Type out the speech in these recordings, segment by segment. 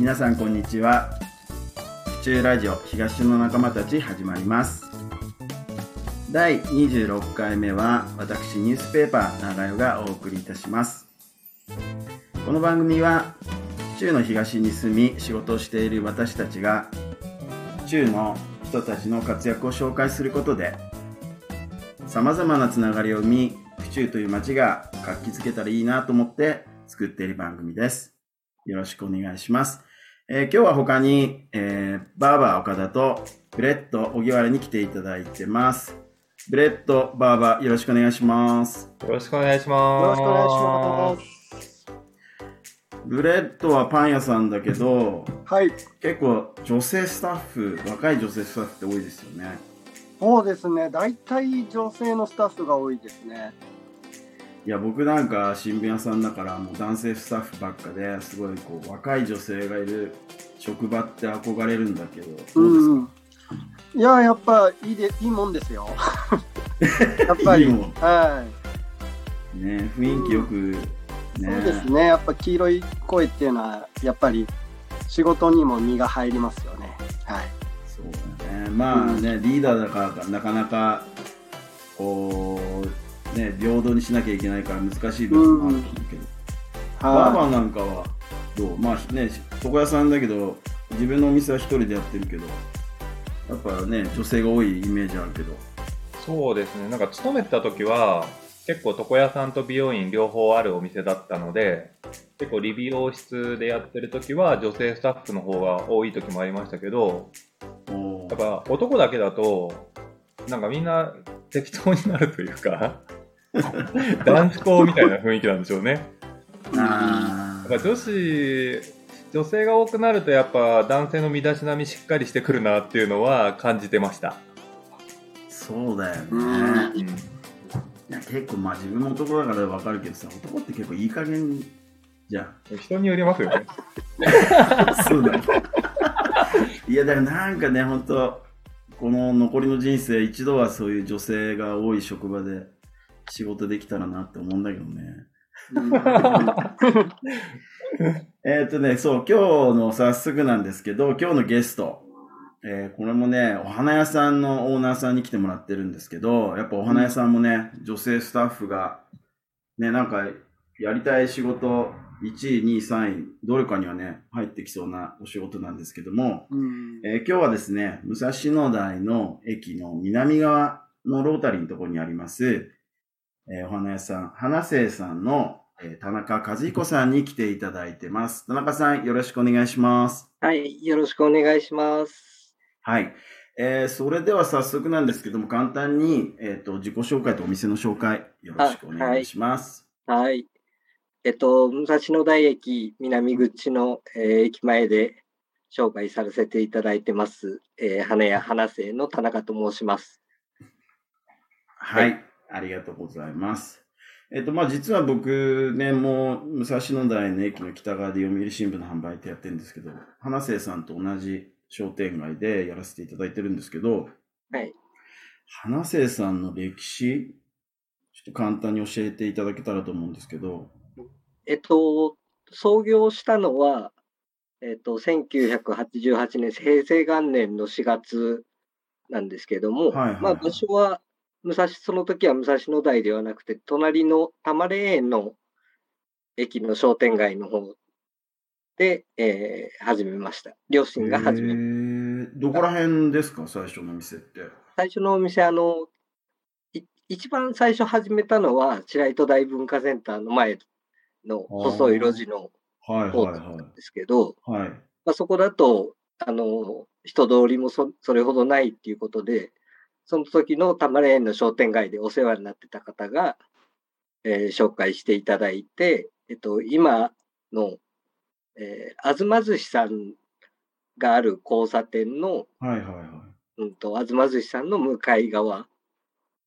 皆さんこんにちは。府中ラジオ東の仲間たち始まります。第26回目は私ニュースペーパー長代がお送りいたします。この番組は府中の東に住み仕事をしている私たちが府中の人たちの活躍を紹介することでさまざまなつながりを生み府中という街が活気づけたらいいなと思って作っている番組です。よろしくお願いします。えー、今日は他に、えー、バーバー岡田とブレッド荻原に来ていただいてます。ブレッド、バーバー、よろしくお願いします。よろしくお願いします。よろしくお願いします。ブレッドはパン屋さんだけど、はい。結構女性スタッフ、若い女性スタッフって多いですよね。そうですね。大体女性のスタッフが多いですね。いや僕なんか新聞屋さんだからもう男性スタッフばっかですごいこう若い女性がいる職場って憧れるんだけどどうですか、うん、いややっぱいいでいいもんですよ。やっぱり。いいはい。ね雰囲気よく、ね、そうですね。やっぱ黄色い声っていうのはやっぱり仕事にも身が入りますよね。はい。そうだね。まあね、うん、リーダーだからなかなかこうね、平等にしなきゃいけないから難しい部分もあると思うけど、バーバーなんかはどう？まあね床屋さんだけど自分のお店は一人でやってるけどやっぱね女性が多いイメージあるけど。そうですね。なんか勤めてた時は結構床屋さんと美容院両方あるお店だったので結構理美容室でやってる時は女性スタッフの方が多い時もありましたけどやっぱ男だけだとなんかみんな適当になるというか 男子校みたいな雰囲気なんでしょうね。あやっぱ女子女性が多くなるとやっぱ男性の身だしなみしっかりしてくるなっていうのは感じてました。そうだよね、うん、いや結構まあ自分も男だから分かるけどさ男って結構いい加減じゃん。人によりますよね。そうだいやだからなんかね本当この残りの人生一度はそういう女性が多い職場で仕事できたらなって思うんだけどね。えっとね、そう、今日の早速なんですけど、今日のゲスト、えー、これもね、お花屋さんのオーナーさんに来てもらってるんですけど、やっぱお花屋さんもね、女性スタッフが、ね、なんか、やりたい仕事、1位、2位、3位、どれかにはね、入ってきそうなお仕事なんですけども、えー、今日はですね、武蔵野台の駅の南側のロータリーのところにあります、えー、お花屋さん、花生さんの、えー、田中和彦さんに来ていただいてます。田中さん、よろしくお願いします。はい、よろしくお願いします。はい。えー、それでは早速なんですけども、簡単に、えっ、ー、と、自己紹介とお店の紹介、よろしくお願いします。はい、はい。えっと、武蔵野台駅南口の、えー、駅前で紹介させていただいてます、えー、花屋花生の田中と申します。はい。はいありがとうございます。えっと、まあ、実は僕ね、もう、武蔵野台の駅の北側で読売新聞の販売ってやってるんですけど、花生さんと同じ商店街でやらせていただいてるんですけど、はい。花生さんの歴史、ちょっと簡単に教えていただけたらと思うんですけど。えっと、創業したのは、えっと、1988年、平成元年の4月なんですけども、はいはい、まあ、場所は武蔵、その時は武蔵野台ではなくて、隣の多摩霊園の駅の商店街の方で、えー、始めました。両親が始めました。どこら辺ですか、最初のお店って。最初のお店、あの、一番最初始めたのは、白糸大文化センターの前の細い路地の方なんですけど、はい、まあ、そこだと、あの、人通りもそそれほどないっていうことで、その時の多摩レーンの商店街でお世話になってた方が、えー、紹介していただいて、えっと、今の、えー、東寿司さんがある交差点の、はいはいはい。うんと、東寿司さんの向かい側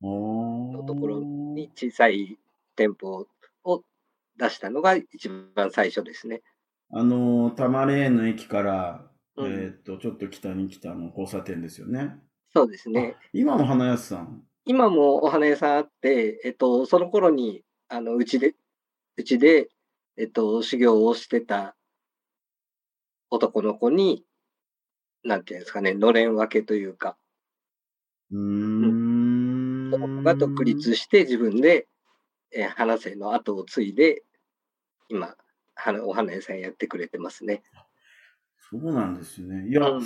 のところに小さい店舗を出したのが一番最初ですね。あの、多摩レーンの駅から、うん、えっ、と、ちょっと北に来たの交差点ですよね。そうですね。今も花屋さん？今もお花屋さんあって、えっと、その頃に、あの、うちで、うちで、えっと、修行をしてた男の子に、なんていうんですかね、のれん分けというか、うーん。その子が独立して自分で、えー、花生の後を継いで、今、花お花屋さんやってくれてますね。そうなんですね。いや、うん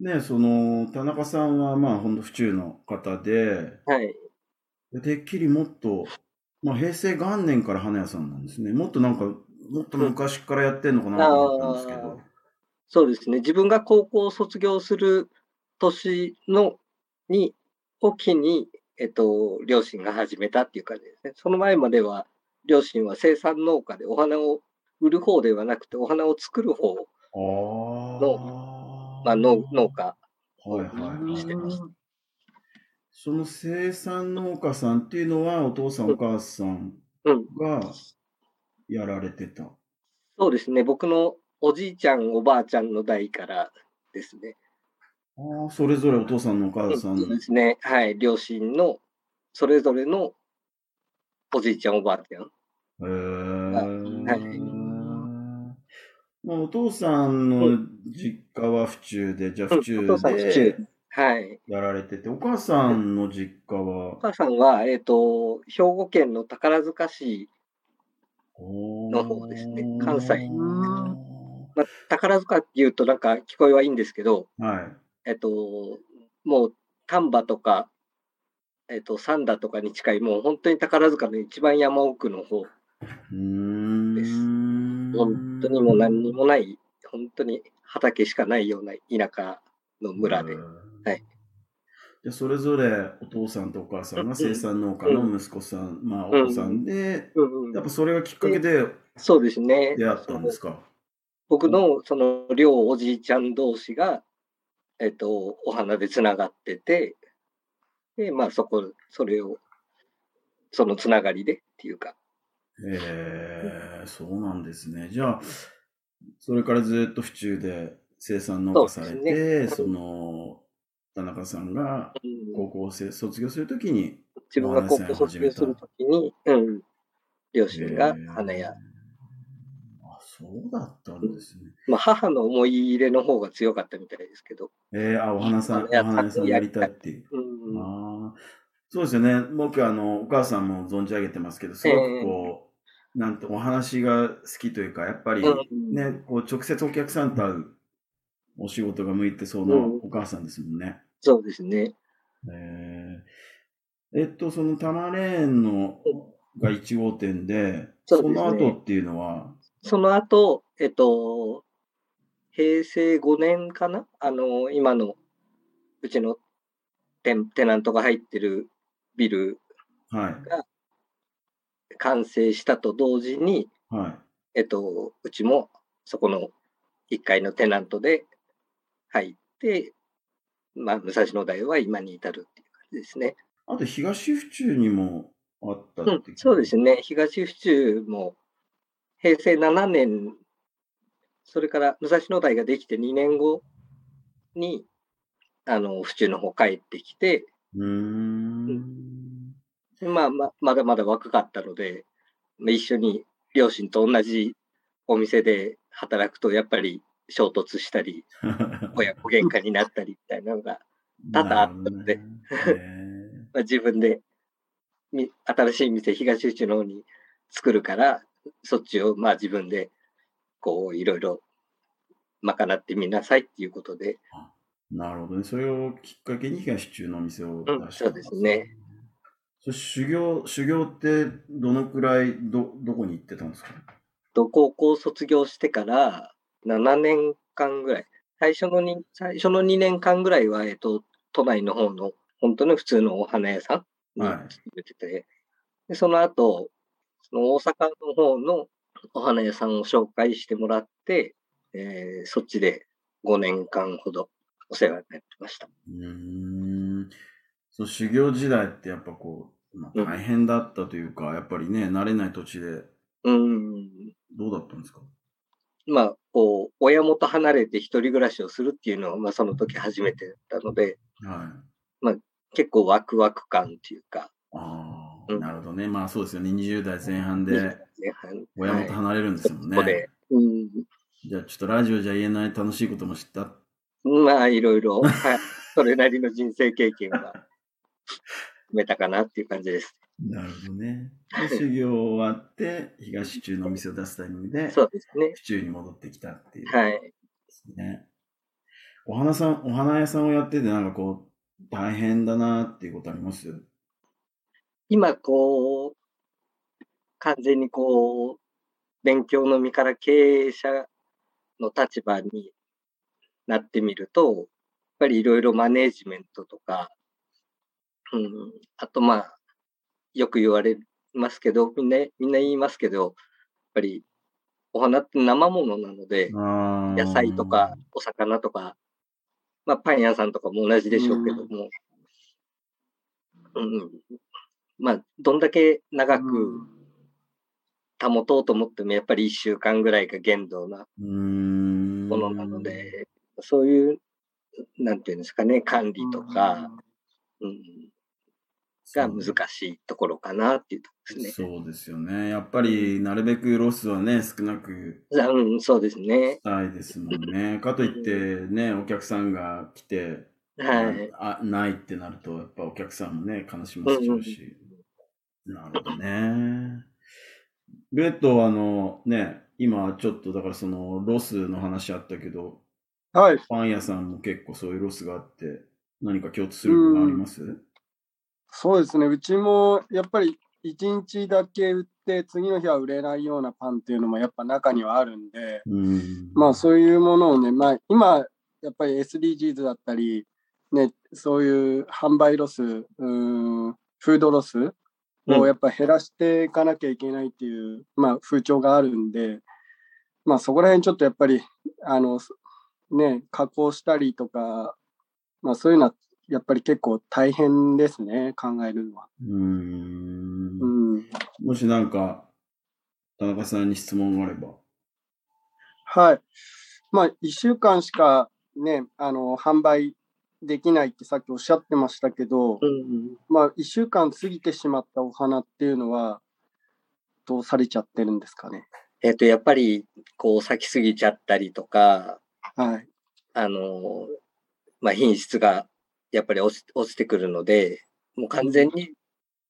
ね、その、田中さんは、まあ、本当府中の方で、はい。てっきりもっと、まあ、平成元年から花屋さんなんですね。もっとなんか、もっと昔からやってんのかなと思ったんですけど。そうですね。自分が高校を卒業する年の、に、を機に、えっと、両親が始めたっていう感じですね。その前までは、両親は生産農家でお花を売る方ではなくて、お花を作る方の、まあ、農農家はいはいしてました。その生産農家さんっていうのは、お父さん、お母さんうん。がやられてた？そうですね。僕のおじいちゃん、おばあちゃんの代からですね。ああ、それぞれお父さんのお母さんそうですね。はい。両親の、それぞれのおじいちゃん、おばあちゃん。へえ。はいまあ、お父さんの実家は府中で、じゃあ府中ではい。やられてて、お母さんの実家は？お、母さんは、えっ、と、兵庫県の宝塚市、の方ですね。関西。まあ、宝塚っていうとなんか聞こえはいいんですけど、はい。えっ、と、もう丹波とか、えっ、と、三田とかに近い、もう本当に宝塚の一番山奥の方、うーん。です本当にもう何にもない、本当に畑しかないような田舎の村で。はい。じゃあそれぞれお父さんとお母さんが生産農家の息子さん、まあお子さんで、うんうんやっぱそれがきっかけでそうですね。出会ったんですか？僕のその両おじいちゃん同士が、えっと、お花でつながってて、で、まあそこ、それを、そのつながりでっていうか、ええそうなんですね。じゃあ、それからずっと府中で生産農家されて、その、田中さんがうん高校生卒業するときに、自分が高校卒業するときに、うん、両親が花屋。あ、そうだったんですね。まあ母の思い入れの方が強かったみたいですけど、えー、あ、お花さん、お花屋さんやりたいっていう。うん、ああ、そうですよね。僕、あの、お母さんも存じ上げてますけど、すごくこう、なんとお話が好きというか、やっぱりうん。ね、こう、直接お客さんと会うお仕事が向いてそうなうん。お母さんですもんね。そうですね。えー。えっと、その多摩レーンのが1号店で、そね。の後っていうのは、その後、えっと、平成5年かな？あの、今の、うちのテンテナントが入ってるビルはい、完成したと同時に、はい。えっと、うちもそこの1階のテナントで入って、まあ、武蔵野台は今に至るっていう感じですね。あと、東府中にもあったってうん、そうですね。東府中も平成7年、それから武蔵野台ができて2年後に、あの、府中の方帰ってきて、うーん。まあ、ままだまだ若かったので、まあ一緒に両親と同じお店で働くと、やっぱり衝突したり、親子喧嘩になったりみたいなのが、多々あったのでね まあ、自分でみ新しい店、東府中の方に作るから、そっちをまあ自分でこういろいろ賄ってみなさいっていうことで、なるほどね。それをきっかけに東府中のお店を出した、うんそうですね。そ修行、修行ってどのくらい、ど、どこに行ってたんですか？と高校卒業してから7年間ぐらい、最初のに最初の2年間ぐらいは、えっと、都内の方の本当の普通のお花屋さんにはい勤めてて、でその後、その大阪の方のお花屋さんを紹介してもらって、えーそっちで5年間ほどお世話になってました。うーん。その修行時代ってやっぱこう、まあ、うん大変だったというか、やっぱりね、慣れない土地で、うん。どうだったんですか？まあ、こう、親元離れて一人暮らしをするっていうのは、まあ、その時初めてだったので、はい。結構ワクワク感っていうか、ああ、うんなるほどね。まあそうですよね。20代前半で親元離れるんですもんね。ここで、うん、じゃあちょっとラジオじゃ言えない楽しいことも知った？まあ、いろいろ、はい。それなりの人生経験が 埋めたかなっていう感じです。なるほどね。で、修行終わって、東中のお店を出すタイミングで、そうですね。府中に戻ってきたっていう。はい。ね。お花さん、お花屋さんをやってて、なんかこう、大変だなっていうことあります？今、こう、完全にこう、勉強の身から経営者の立場になってみると、やっぱりいろいろマネージメントとか、うん、あとまあ、よく言われますけど、みんな、みんな言いますけど、やっぱりお花って生ものなので、野菜とかお魚とか、まあパン屋さんとかも同じでしょうけども、うん、まあ、どんだけ長く保とうと思っても、やっぱり1週間ぐらいが限度なものなので、そういう、なんていうんですかね、管理とか、うん、が難しいところかなっていうところですね。そうですよね。やっぱり、なるべくロスはね、少なく。うん、そうですね。したいですもんね。かといってね、お客さんが来て、はい、あないってなると、やっぱお客さんもね、悲しませちゃうし。うん、なるほどね。ブレッドはあのね、今ちょっとだからそのロスの話あったけど、はい。パン屋さんも結構そういうロスがあって、何か共通することがあります？そうですね。うちもやっぱり1日だけ売って、次の日は売れないようなパンっていうのもやっぱ中にはあるんで、うんまあそういうものをね、まあ今、やっぱり SDGs だったり、ね、そういう販売ロス、うんフードロスをやっぱ減らしていかなきゃいけないっていう、まあ、風潮があるんで、まあ、そこら辺ちょっとやっぱり、あの、ね、加工したりとか、まあ、そういうのはやっぱり結構大変ですね、考えるのは。うんうん。もしなんか、田中さんに質問があれば。はい。まあ、1週間しかね、あの、販売できないってさっきおっしゃってましたけど、うんうん、まあ、1週間過ぎてしまったお花っていうのは、どうされちゃってるんですかね？えっ、と、やっぱり、こう、咲きすぎちゃったりとか、はい。あの、まあ、品質がやっぱり落ち落ちてくるので、もう完全に、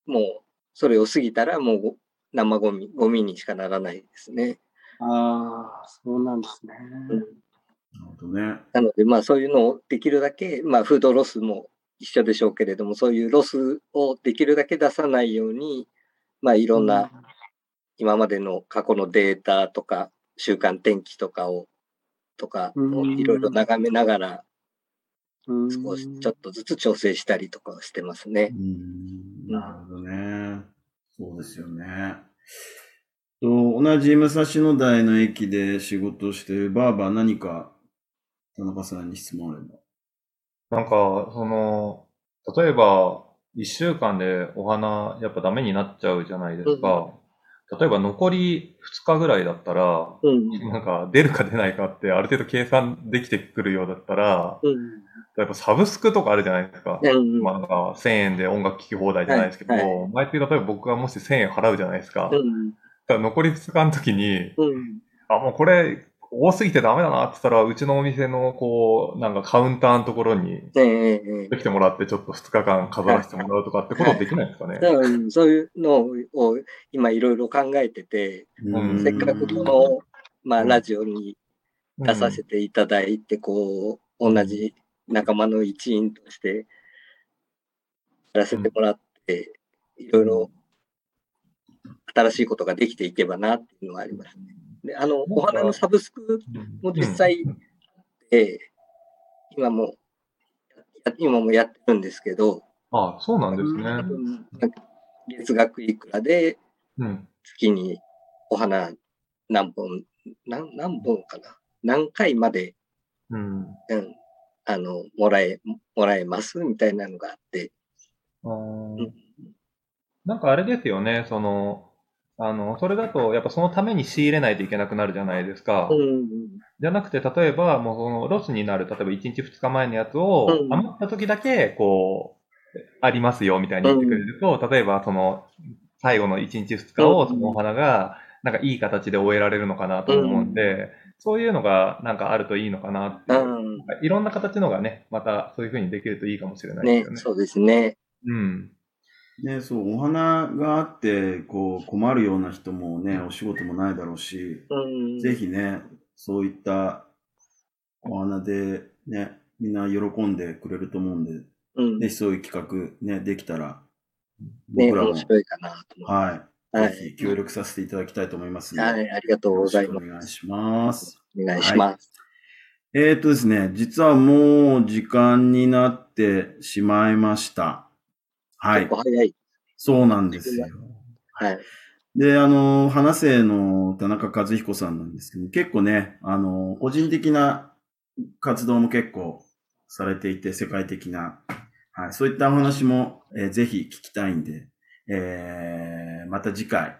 もう、それを過ぎたら、もう生ゴミ、ゴミにしかならないですね。ああ、そうなんですね。うんなるほどね。なので、まあそういうのをできるだけ、まあフードロスも一緒でしょうけれども、そういうロスをできるだけ出さないように、まあいろんな今までの過去のデータとか、週間天気とかを、とかをいろいろ眺めながら、少しちょっとずつ調整したりとかしてますね。なるほどね。そうですよね。と同じ武蔵野台の駅で仕事をしているバーバー何か田中さんに質問あれば。なんか、その、例えば、一週間でお花、やっぱダメになっちゃうじゃないですか。うん、例えば残り2日ぐらいだったら、うん、なんか出るか出ないかってある程度計算できてくるようだったら、うん、やっぱサブスクとかあるじゃないですか。うん、まあ、1000円で音楽聴き放題じゃないですけど、はい。はい、毎月例えば僕がもし1000円払うじゃないですか。残り2日の時に、あ、もうこれ多すぎてダメだなって言ったら、うちのお店の、こう、なんかカウンターのところに、できてもらって、ちょっと2日間飾らせてもらうとかってことできないですかね。はい、そういうのを今いろいろ考えてて、せっかくこの、まあ、ラジオに出させていただいて、こう、同じ仲間の一員としてやらせてもらって、いろいろ新しいことができていけばなっていうのはありますね。で、あの、お花のサブスクも実際、えー、今も、今もやってるんですけど、ああそうなんですね。月額いくらで、月にお花何本、何何本かな。何回まで、うん、うん、あの、もらえ、もらえますみたいなのがあって。あうん、なんかあれですよね、その、あの、それだと、やっぱそのために仕入れないといけなくなるじゃないですか。うん、じゃなくて、例えば、もうそのロスになる、例えば1日2日前のやつを、余った時だけ、こう、ありますよ、みたいに言ってくれると、うん、例えばその、最後の1日2日を、そのお花が、なんかいい形で終えられるのかなと思うんで、そういうのがなんかあるといいのかなっていろんな形のがね、またそういうふうにできるといいかもしれないですよね。ねそうですね。うん。ね、そう、お花があって、こう、困るような人もね、お仕事もないだろうし、うん、ぜひね、そういったお花でね、みんな喜んでくれると思うんで、うん、ぜひそういう企画ね、できたら、僕らも、ね、面白いかなとはい。はい、ぜひ協力させていただきたいと思いますはい、ありがとうございます。お願いします。お願いします。はい、えっ、ー、とですね、実はもう時間になってしまいました。はい。早い。そうなんですよ。はい。で、あの、花生の田中和彦さんなんですけど、結構ね、あの、個人的な活動も結構されていて、世界的な。はい。そういったお話も、えー、ぜひ聞きたいんで、えー、また次回、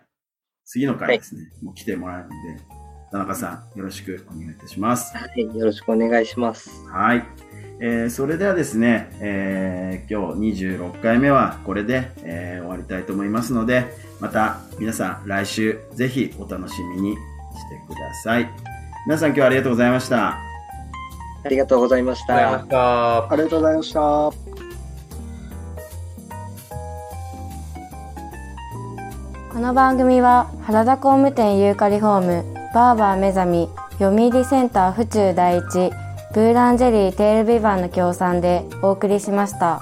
次の回ですね、はい、もう来てもらえるんで、田中さん、よろしくお願いいたします。はい、よろしくお願いします。はい。えー、それではですね、えー、今日26回目はこれで、えー、終わりたいと思いますので、また皆さん来週ぜひお楽しみにしてください。皆さん今日はありがとうございました。ありがとうございました。ありがとうございました。この番組は原田工務店ユーカリホームバーバー目覚み読売センター府中第一グーランジェリーテールビバンの協賛でお送りしました。